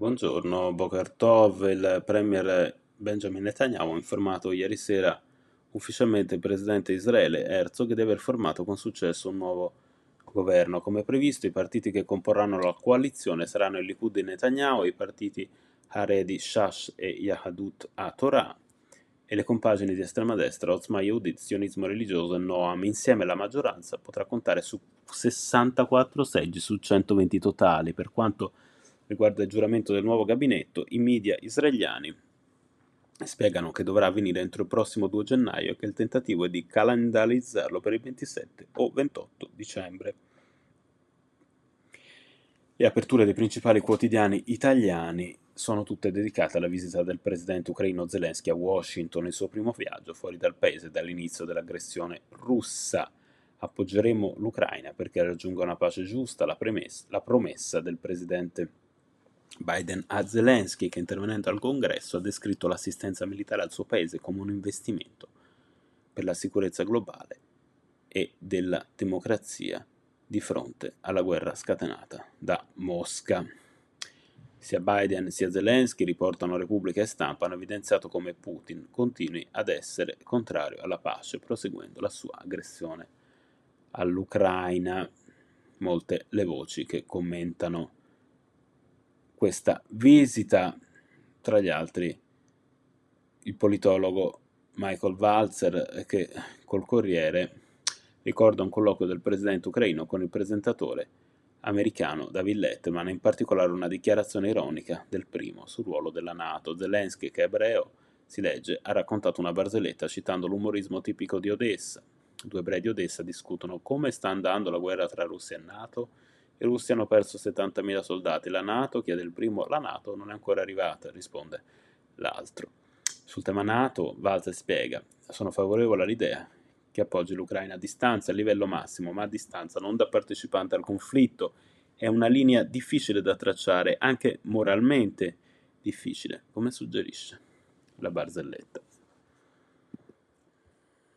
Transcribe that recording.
Buongiorno, Boker Tov, il premier Benjamin Netanyahu ha informato ieri sera ufficialmente il presidente Israele Herzog di aver formato con successo un nuovo governo. Come previsto, i partiti che comporranno la coalizione saranno il Likud di Netanyahu, i partiti Haredi, Shash e Yahadut HaTorah e le compagini di estrema destra Ozma Yehudit, sionismo religioso e Noam. Insieme la maggioranza potrà contare su 64 seggi su 120 totali, per quanto riguardo il giuramento del nuovo gabinetto, i media israeliani spiegano che dovrà avvenire entro il prossimo 2 gennaio e che il tentativo è di calendarizzarlo per il 27 o 28 dicembre. Le aperture dei principali quotidiani italiani sono tutte dedicate alla visita del presidente ucraino Zelensky a Washington, il suo primo viaggio fuori dal paese dall'inizio dell'aggressione russa. Appoggeremo l'Ucraina perché raggiunga una pace giusta, la, premessa, la promessa del presidente Biden a Zelensky che intervenendo al congresso ha descritto l'assistenza militare al suo paese come un investimento per la sicurezza globale e della democrazia di fronte alla guerra scatenata da Mosca. Sia Biden sia Zelensky, riportano Repubblica e Stampa, hanno evidenziato come Putin continui ad essere contrario alla pace, proseguendo la sua aggressione all'Ucraina. Molte le voci che commentano questa visita, tra gli altri il politologo Michael Walzer che col Corriere ricorda un colloquio del presidente ucraino con il presentatore americano David Letterman, in particolare una dichiarazione ironica del primo sul ruolo della Nato. Zelensky, che è ebreo, si legge, ha raccontato una barzelletta citando l'umorismo tipico di Odessa. Due ebrei di Odessa discutono come sta andando la guerra tra Russia e Nato i russi hanno perso 70.000 soldati. La Nato chiede il primo, la Nato non è ancora arrivata, risponde l'altro. Sul tema Nato, Walter spiega, sono favorevole all'idea che appoggi l'Ucraina a distanza, a livello massimo, ma a distanza, non da partecipante al conflitto. È una linea difficile da tracciare, anche moralmente difficile, come suggerisce la barzelletta.